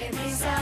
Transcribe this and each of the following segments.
Every.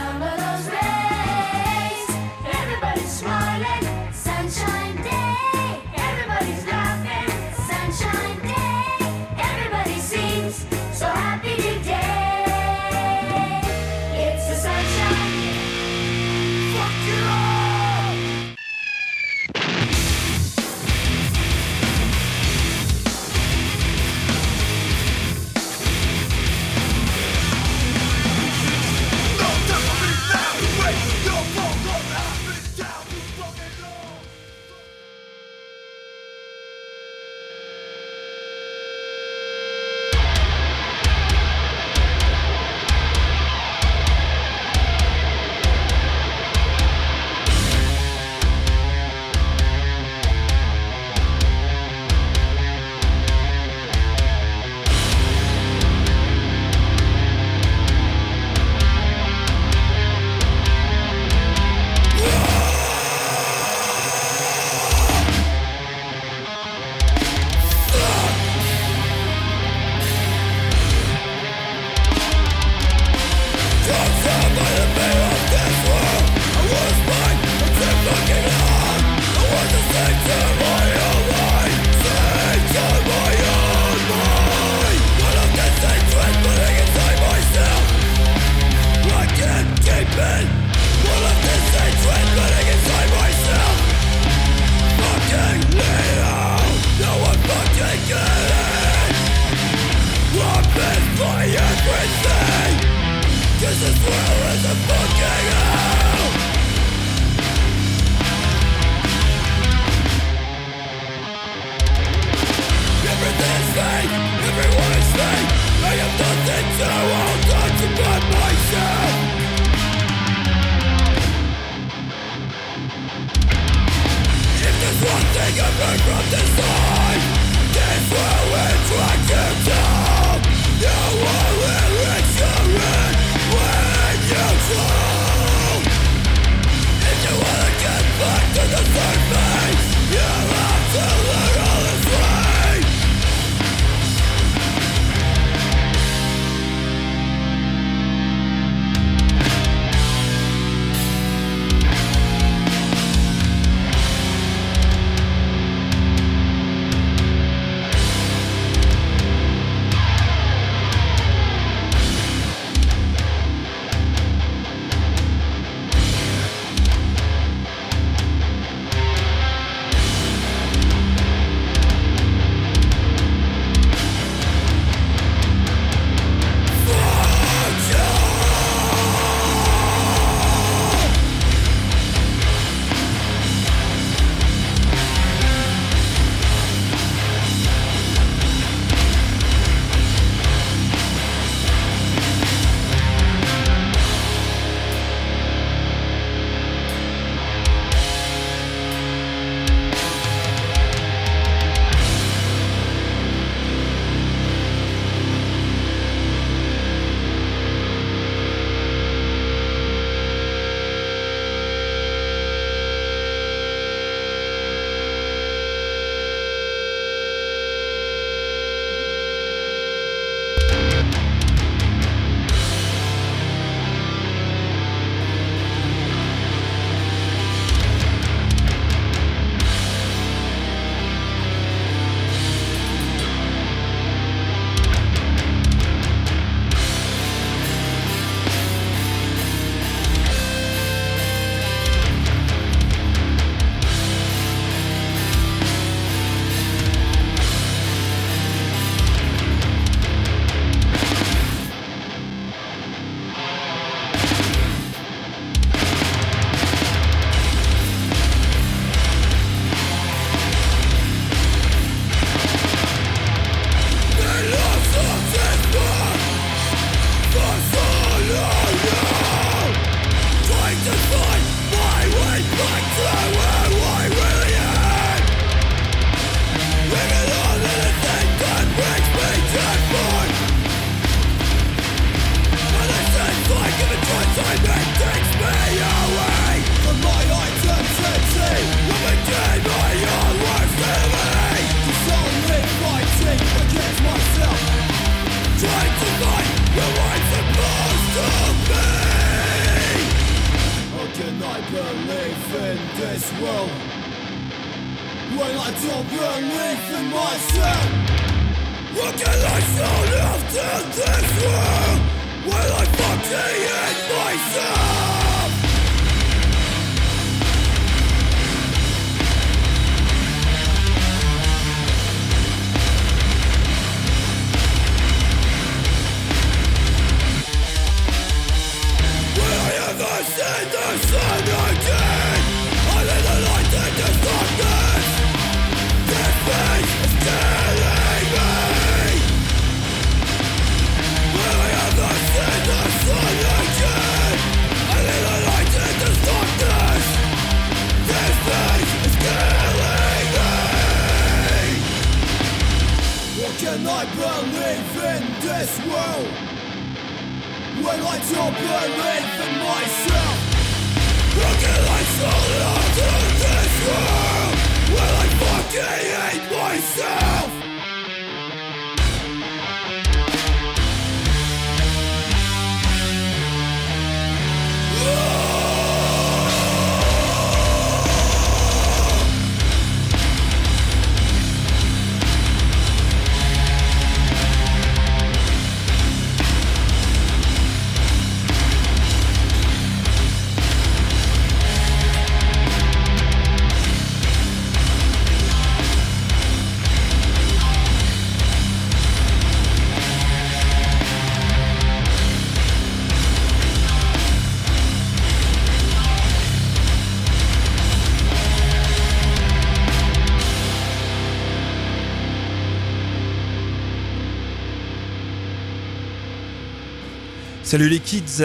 Salut les kids,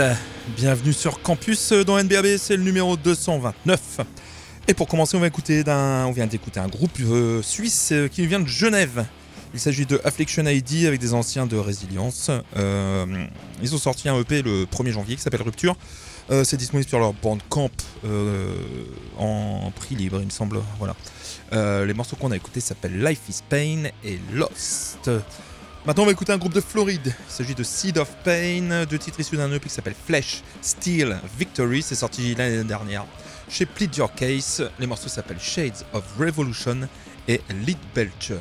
bienvenue sur Campus dans NBAB, c'est le numéro 229. Et pour commencer, on va écouter vient d'écouter un groupe euh, suisse euh, qui vient de Genève. Il s'agit de Affliction ID avec des anciens de Résilience. Euh, ils ont sorti un EP le 1er janvier qui s'appelle Rupture. C'est disponible sur leur Bandcamp en prix libre, il me semble. Voilà. Les morceaux qu'on a écoutés s'appellent Life is Pain et Lost. Maintenant, on va écouter un groupe de Floride. Il s'agit de Seed of Pain, deux titres issus d'un EP qui s'appelle Flesh, Steel, Victory. C'est sorti l'année dernière chez Plead Your Case. Les morceaux s'appellent Shades of Revolution et Lead Belcher.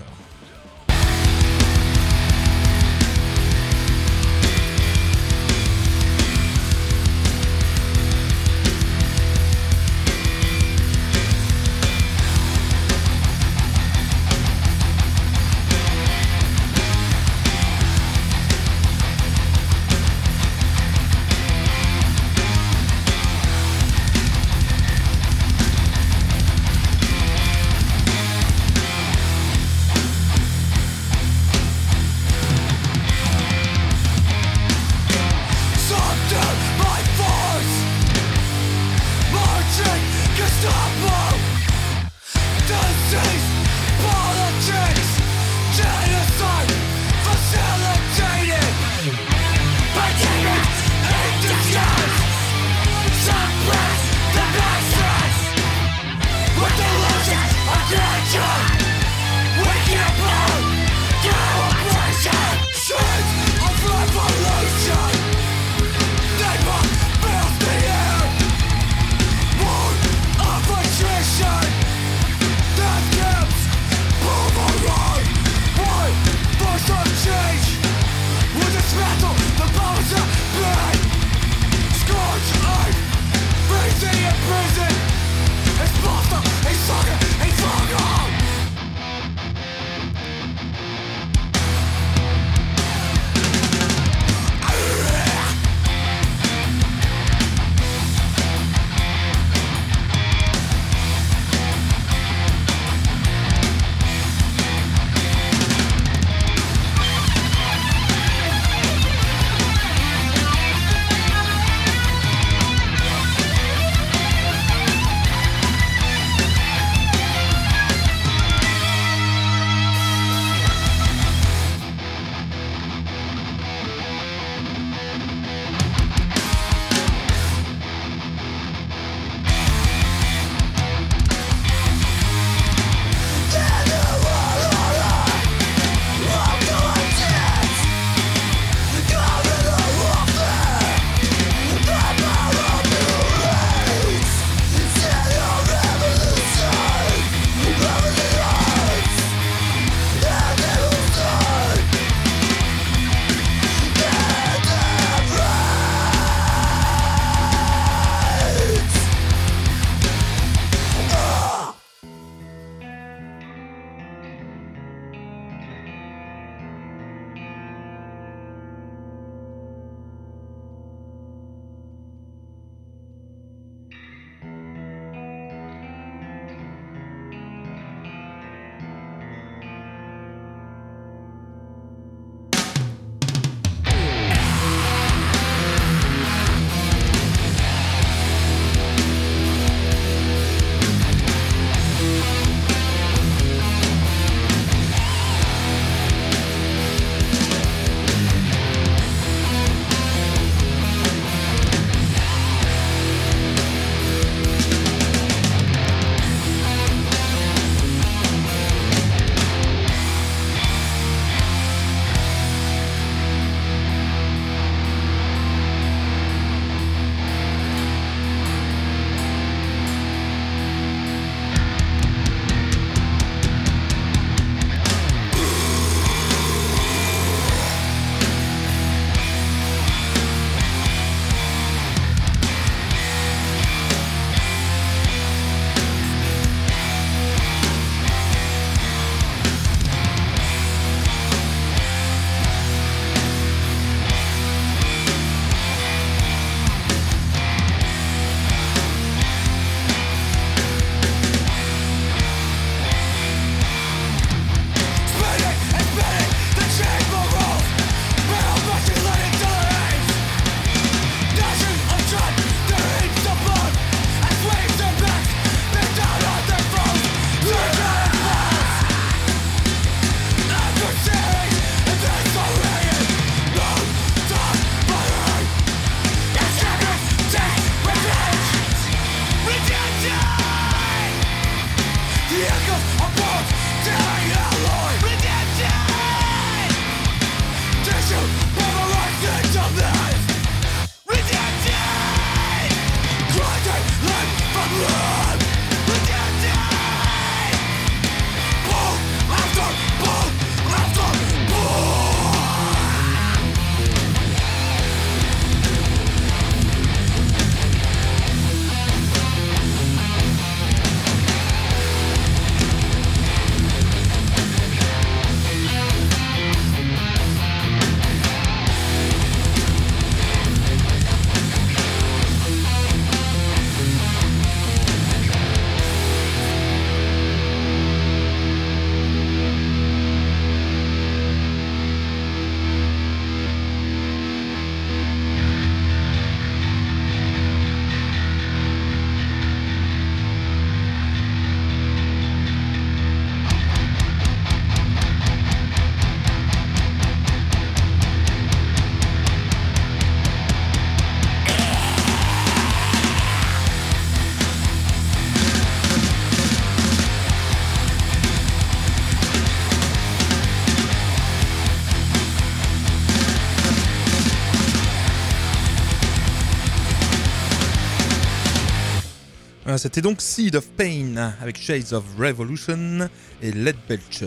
C'était donc Seed of Pain avec Shades of Revolution et Led Belcher.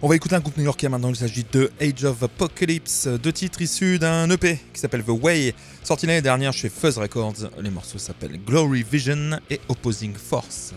On va écouter un groupe new-yorkais maintenant, il s'agit de Age of Apocalypse, deux titres issus d'un EP qui s'appelle The Way, sorti l'année dernière chez Fuzz Records. Les morceaux s'appellent Glory Vision et Opposing Force.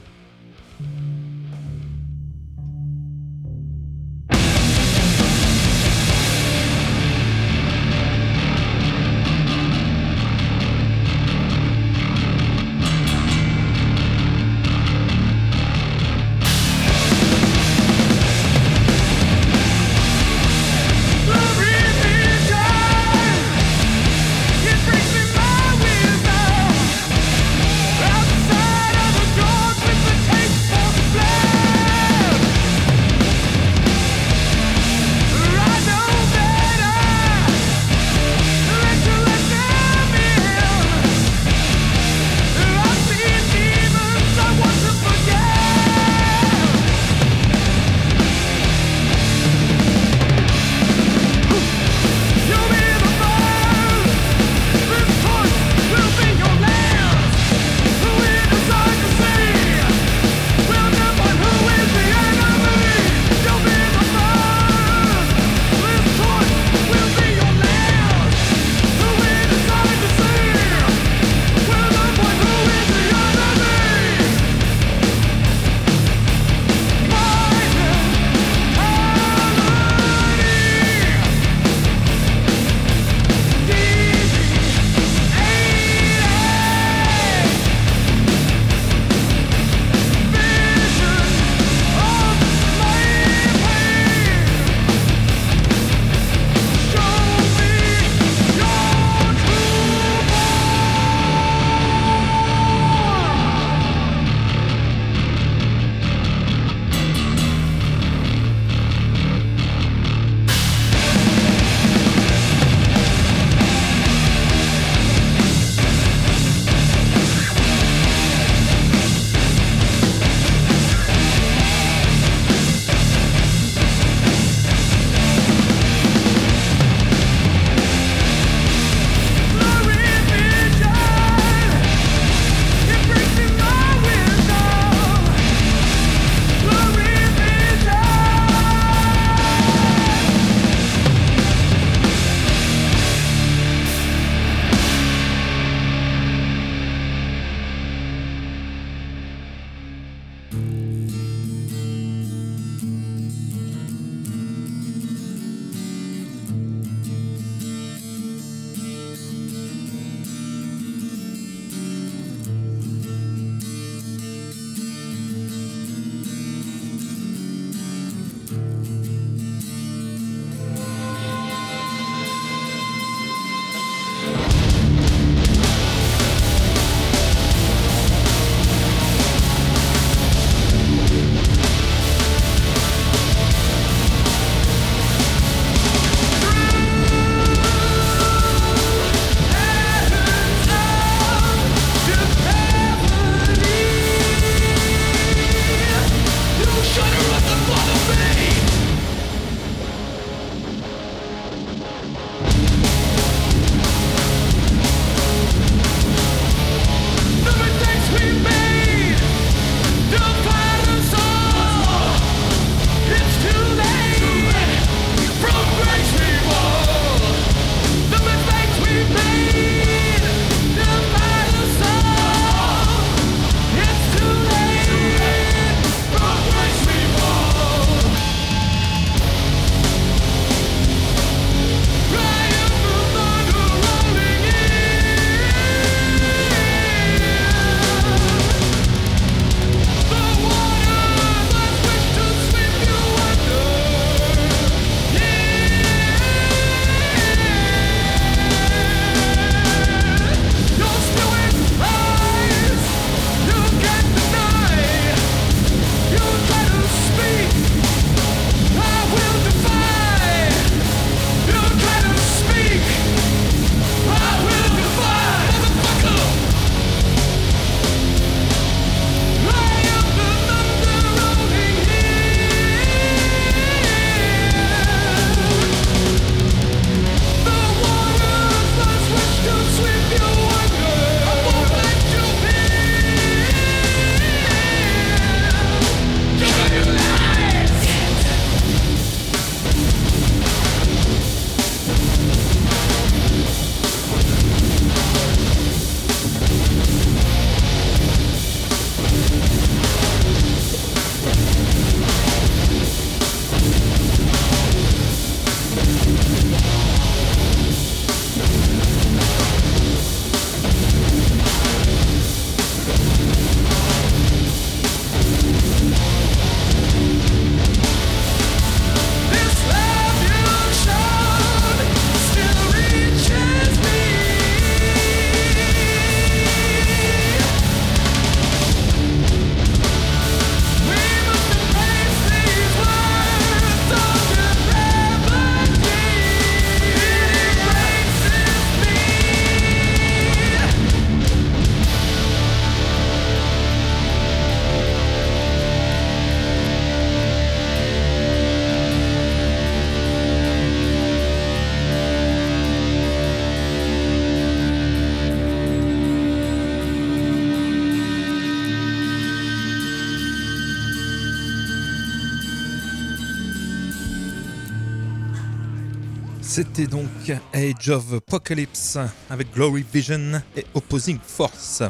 C'était donc Age of Apocalypse avec Glory Vision et Opposing Force.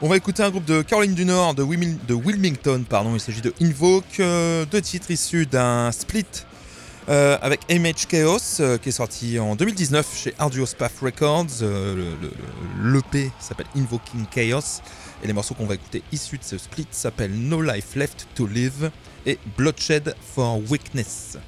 On va écouter un groupe de Caroline du Nord, de, Wilming- de Wilmington, pardon. Il s'agit de Invoke, euh, deux titres issus d'un split euh, avec Image Chaos euh, qui est sorti en 2019 chez Arduous Path Records. Euh, le- le- L'EP s'appelle Invoking Chaos et les morceaux qu'on va écouter issus de ce split s'appellent No Life Left to Live et Bloodshed for Weakness.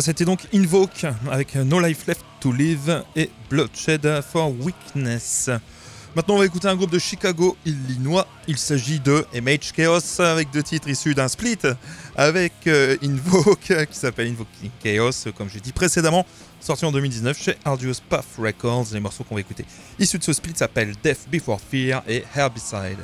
C'était donc Invoke avec No Life Left to Live et Bloodshed for Weakness. Maintenant, on va écouter un groupe de Chicago, Illinois. Il s'agit de MH Chaos avec deux titres issus d'un split avec euh, Invoke qui s'appelle Invoking Chaos, comme j'ai dit précédemment, sorti en 2019 chez Arduous Path Records. Les morceaux qu'on va écouter issus de ce split s'appellent Death Before Fear et Herbicide.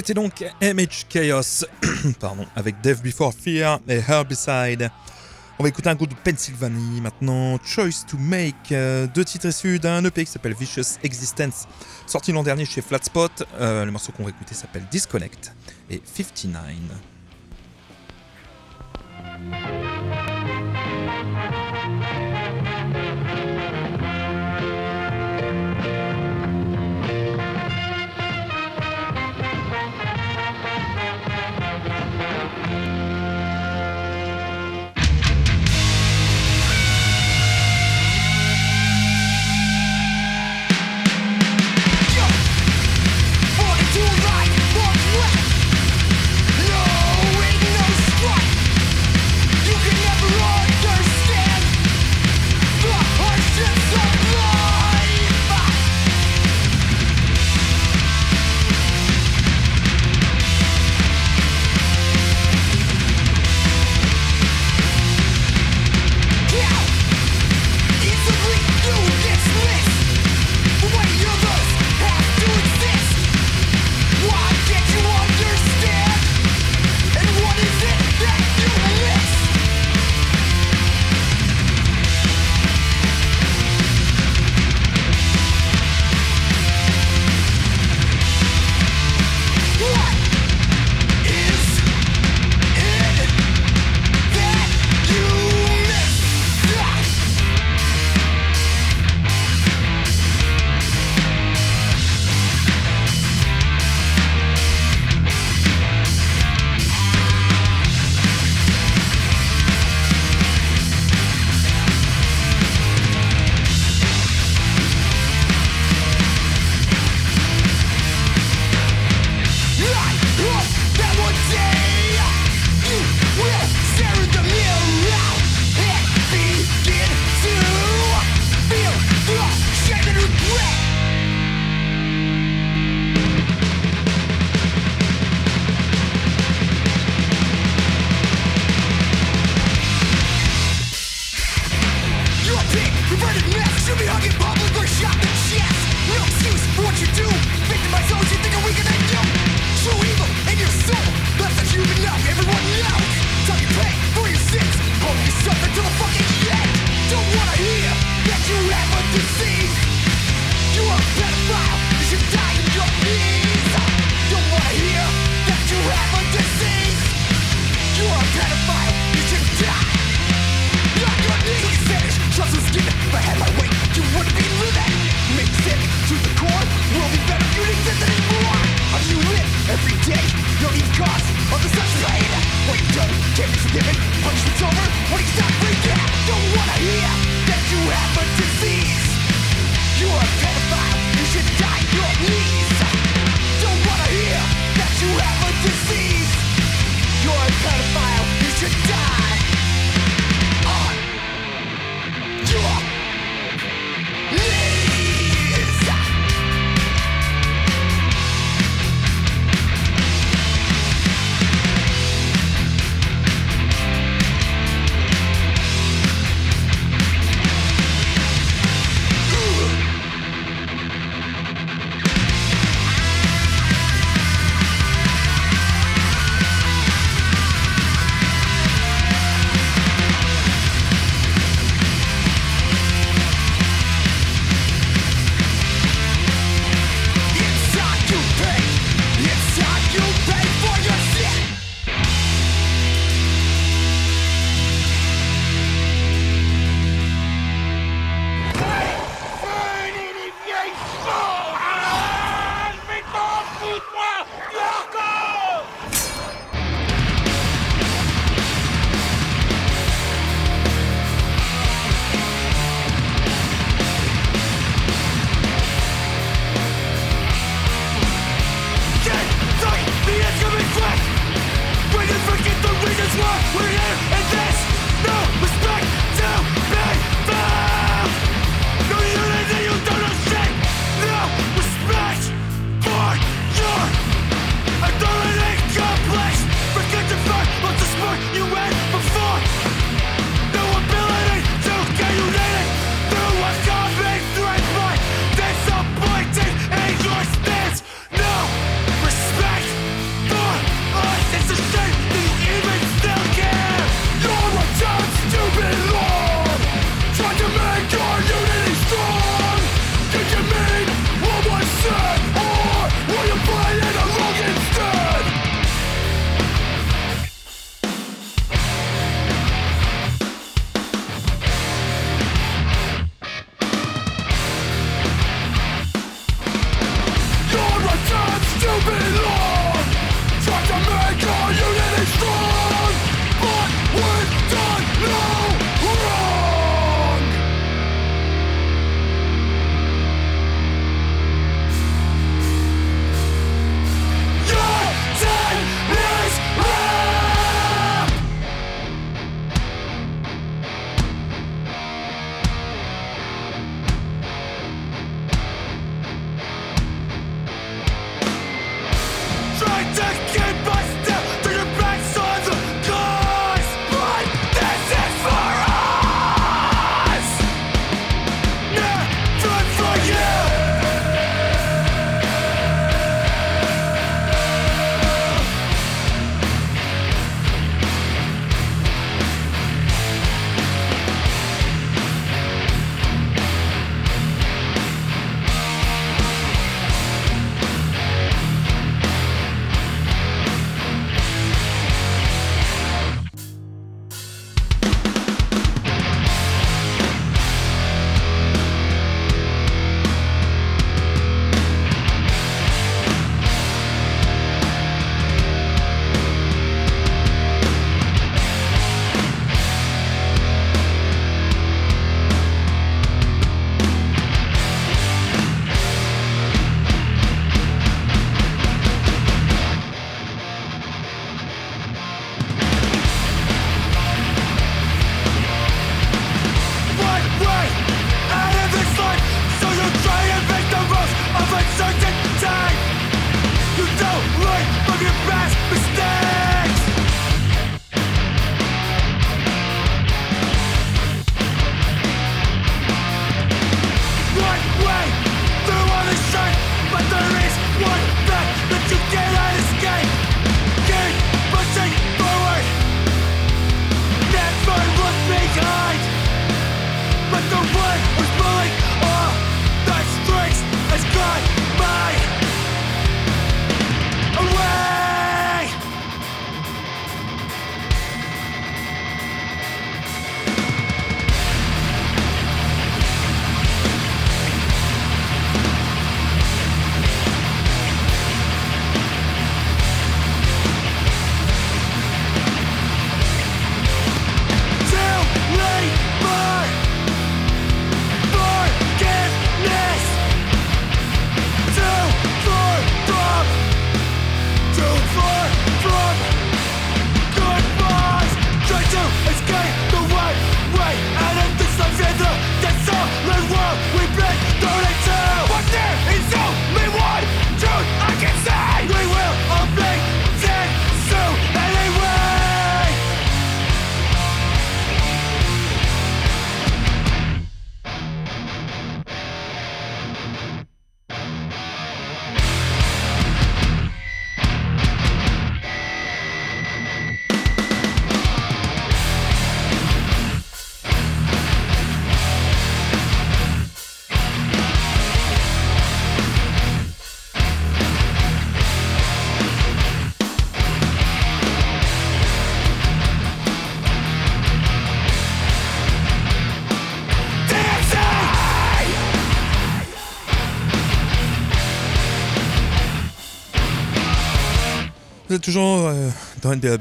C'était donc MH Chaos, pardon, avec Death Before Fear et Herbicide. On va écouter un groupe de Pennsylvanie maintenant, Choice to Make, euh, deux titres issus d'un EP qui s'appelle Vicious Existence, sorti l'an dernier chez Flatspot. Euh, le morceau qu'on va écouter s'appelle Disconnect et 59.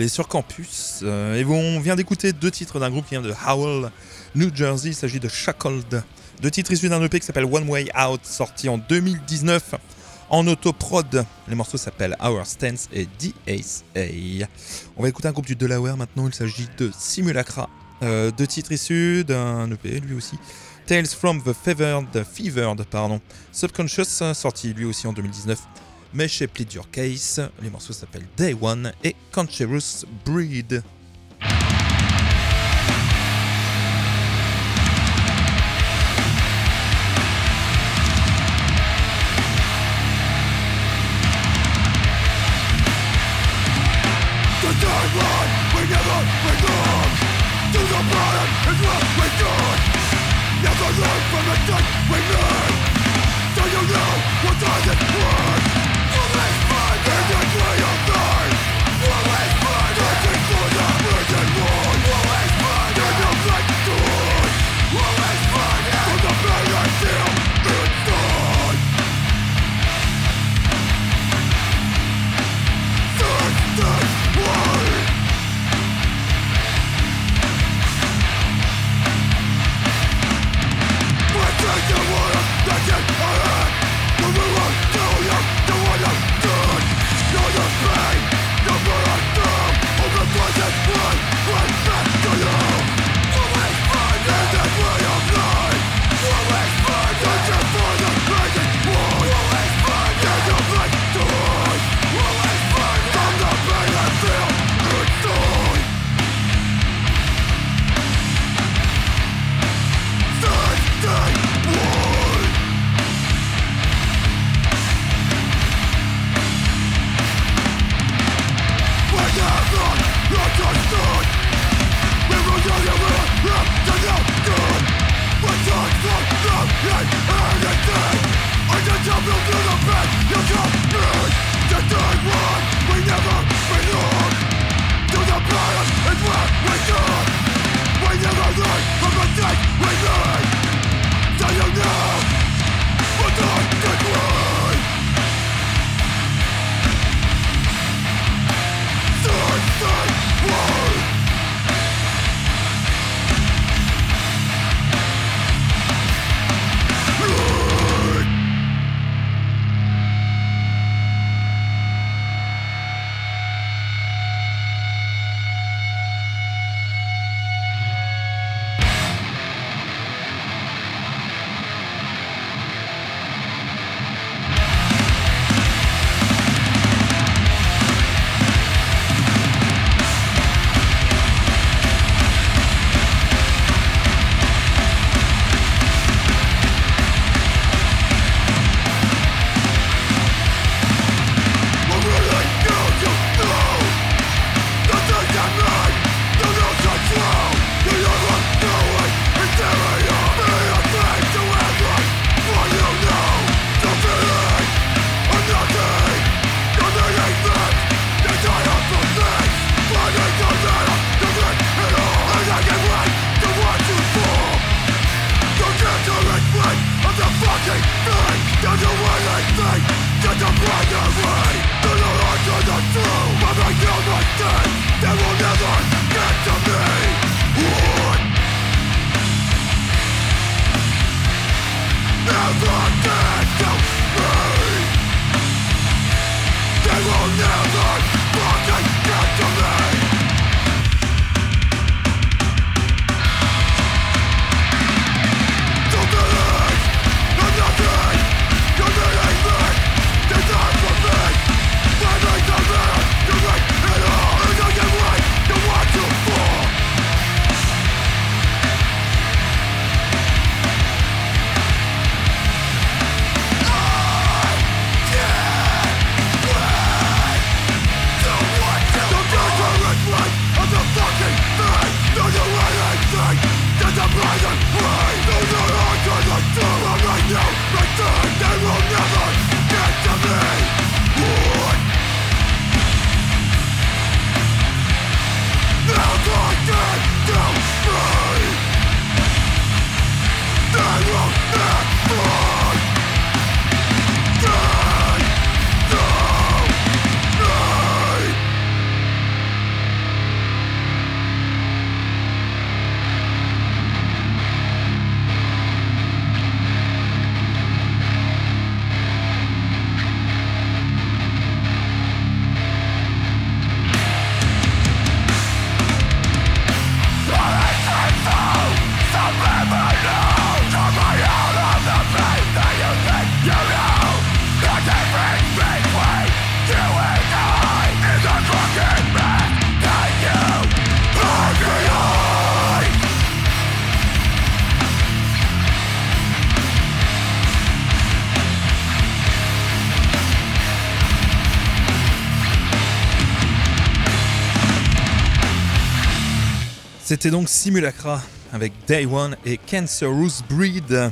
Sur campus euh, et on vient d'écouter deux titres d'un groupe qui vient de Howell, New Jersey. Il s'agit de Shackled. Deux titres issus d'un EP qui s'appelle One Way Out, sorti en 2019 en autoprod. Les morceaux s'appellent Our Stance et DACA. On va écouter un groupe du Delaware maintenant. Il s'agit de Simulacra. Euh, deux titres issus d'un EP lui aussi. Tales from the Fevered, Fevered pardon. Subconscious, sorti lui aussi en 2019 mais chez Plead Your Case, les morceaux s'appellent Day One et Cancerous Breed. done C'était donc Simulacra avec Day One et Cancerous Breed.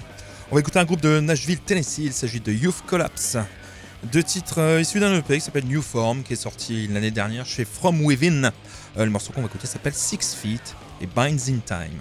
On va écouter un groupe de Nashville, Tennessee. Il s'agit de Youth Collapse. Deux titres euh, issus d'un EP qui s'appelle New Form, qui est sorti l'année dernière chez From Within. Euh, le morceau qu'on va écouter s'appelle Six Feet et Binds in Time.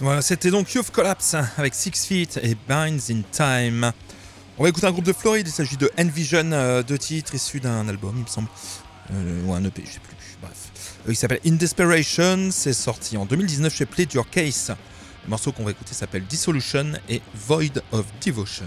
Voilà, c'était donc Youth Collapse avec Six Feet et Binds in Time. On va écouter un groupe de Floride, il s'agit de Envision, euh, deux titres issus d'un album, il me semble. Euh, ou un EP, je sais plus. Bref. Euh, il s'appelle In Desperation, c'est sorti en 2019 chez Play Your Case. Le morceau qu'on va écouter s'appelle Dissolution et Void of Devotion.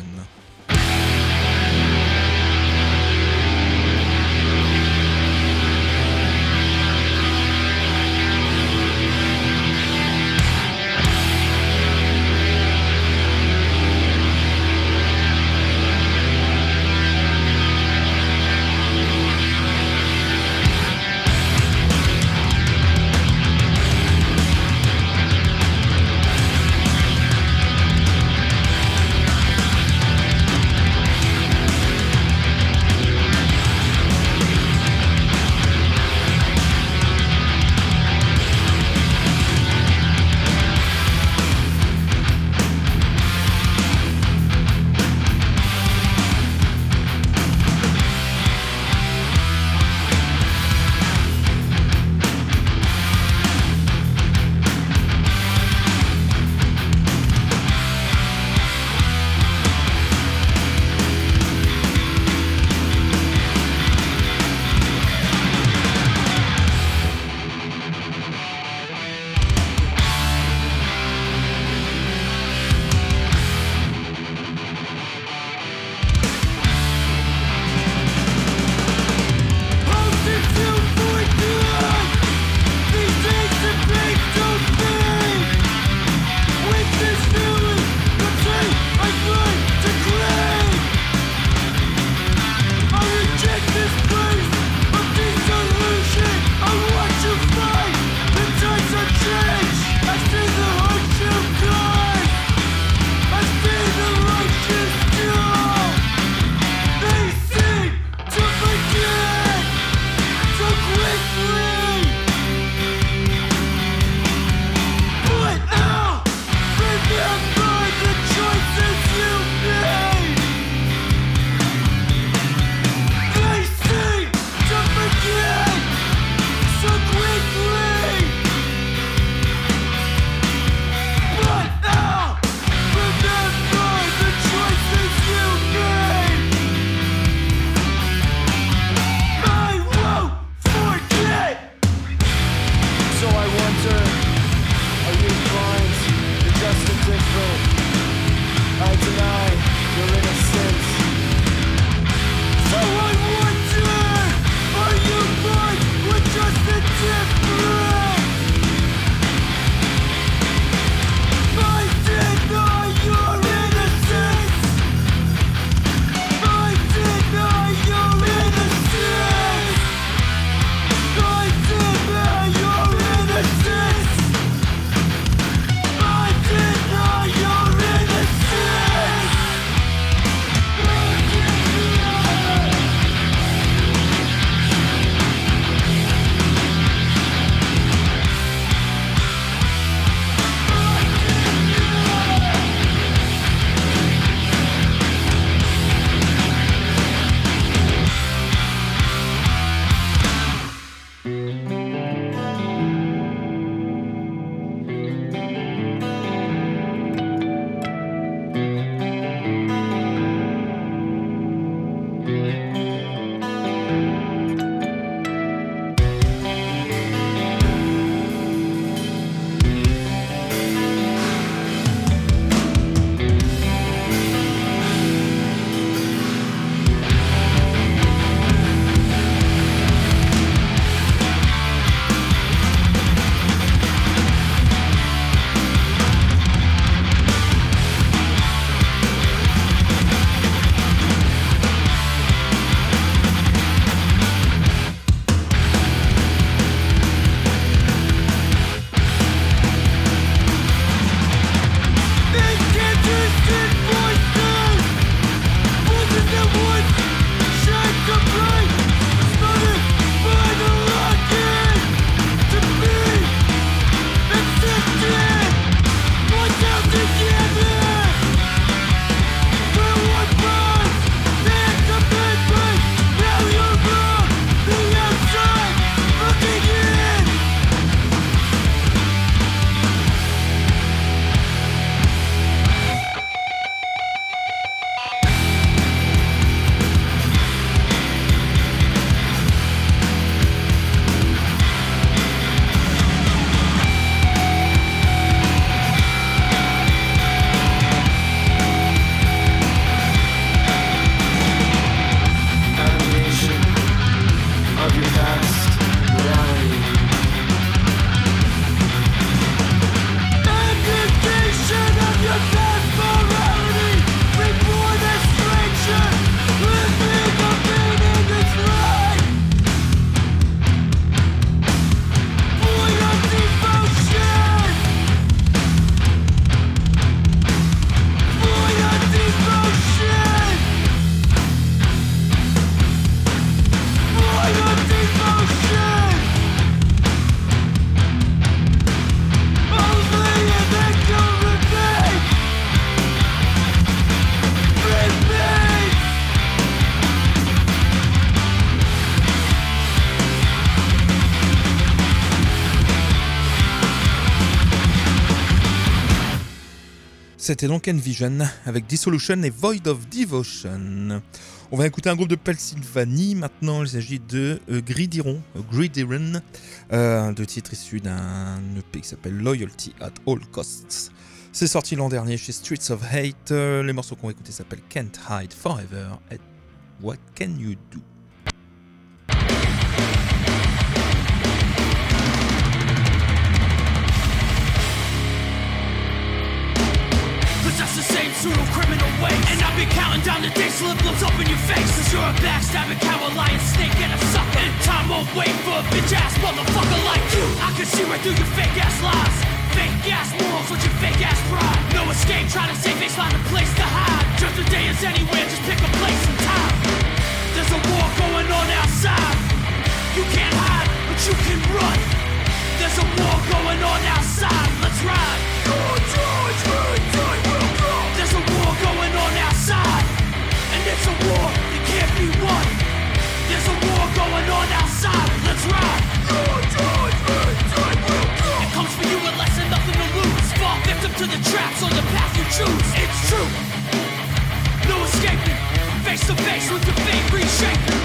C'était donc Envision avec Dissolution et Void of Devotion. On va écouter un groupe de Pennsylvanie. Maintenant, il s'agit de euh, Gridiron, euh, Gridiron, euh, de titre issu d'un EP qui s'appelle Loyalty at All Costs. C'est sorti l'an dernier chez Streets of Hate. Les morceaux qu'on va écouter s'appellent Can't Hide Forever et What Can You Do? Pseudo criminal ways. And I've been counting down the days till it blows up in your face. Cause you're a backstabbing coward, lying snake, and a sucker. And time won't wait for a bitch ass motherfucker like you. I can see right through your fake ass lies. Fake ass morals with your fake ass pride. No escape, try to save face, find a place to hide. Just a day is anywhere, just pick a place and time. There's a war going on outside. You can't hide, but you can run. There's a war going on outside. Let's ride. There's a it's a war that can't be won. There's a war going on outside. Let's ride. It comes for you with less than nothing to lose. Fall victim to the traps on the path you choose. It's true. No escaping. Face to face with your fate reshaping.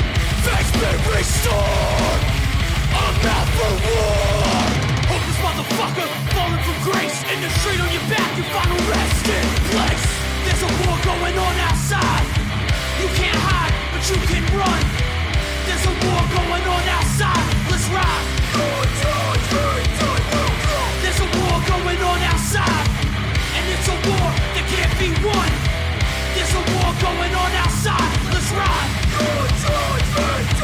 Face me restored. I'm out for war. Hopeless motherfucker falling from grace. In the street on your back, you find a resting place. There's a war going on outside. You can't hide, but you can run. There's a war going on outside. Let's ride. There's a war going on outside, and it's a war that can't be won. There's a war going on outside. Let's ride.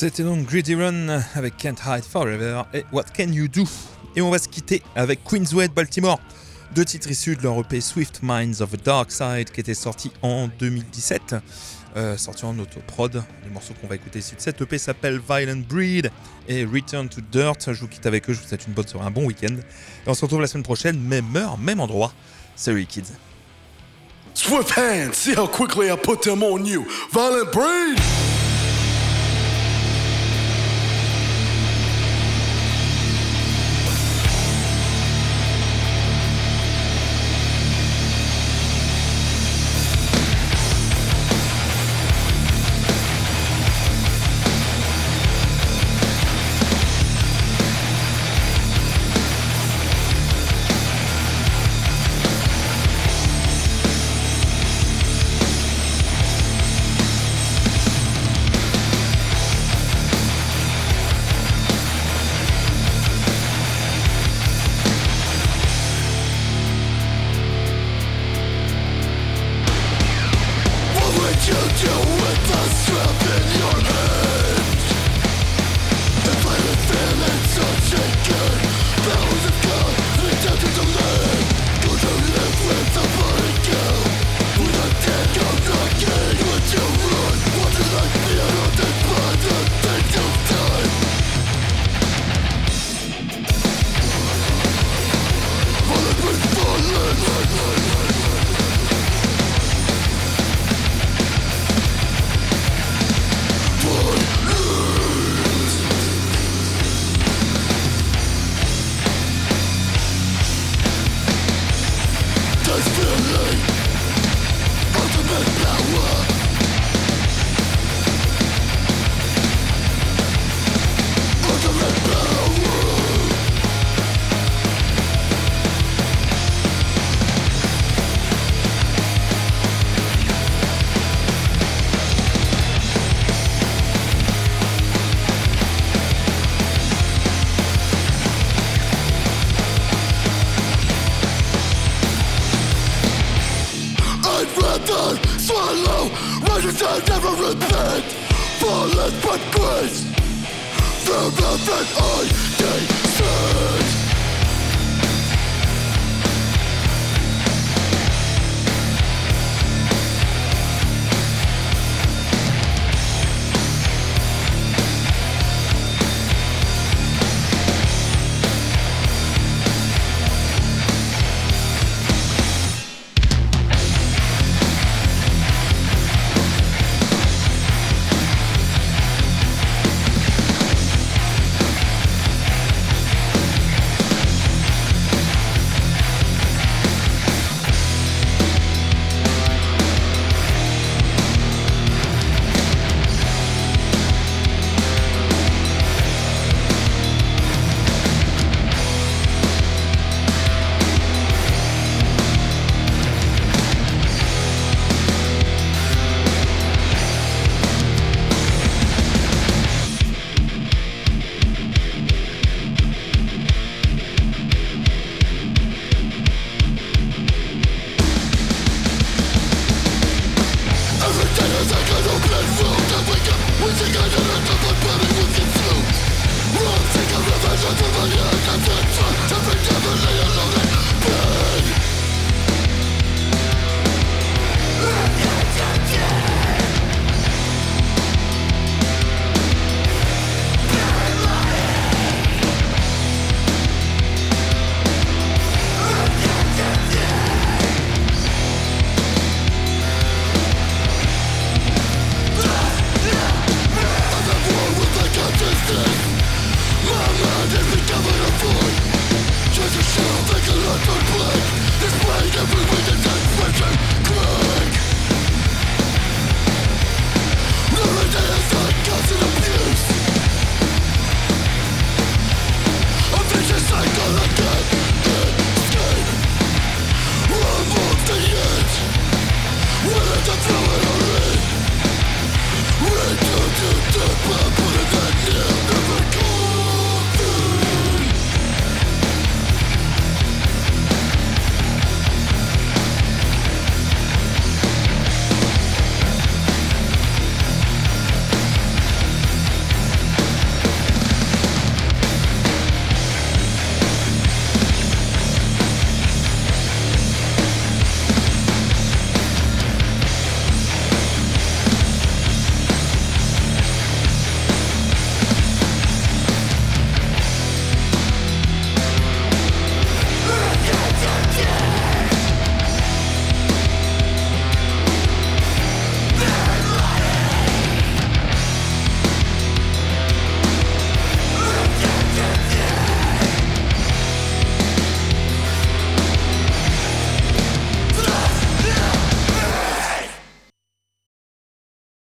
C'était donc Greedy Run avec Can't Hide Forever et What Can You Do Et on va se quitter avec Queensway de Baltimore, deux titres issus de leur EP Swift Minds of the Dark Side qui était sorti en 2017, euh, sorti en autoprod. Les morceaux qu'on va écouter ici de cette EP s'appellent Violent Breed et Return to Dirt. Je vous quitte avec eux, je vous souhaite une bonne soirée, un bon week-end. Et on se retrouve la semaine prochaine, même heure, même endroit. Salut kids. Swift hands, see how quickly I put them on you. Violent breed!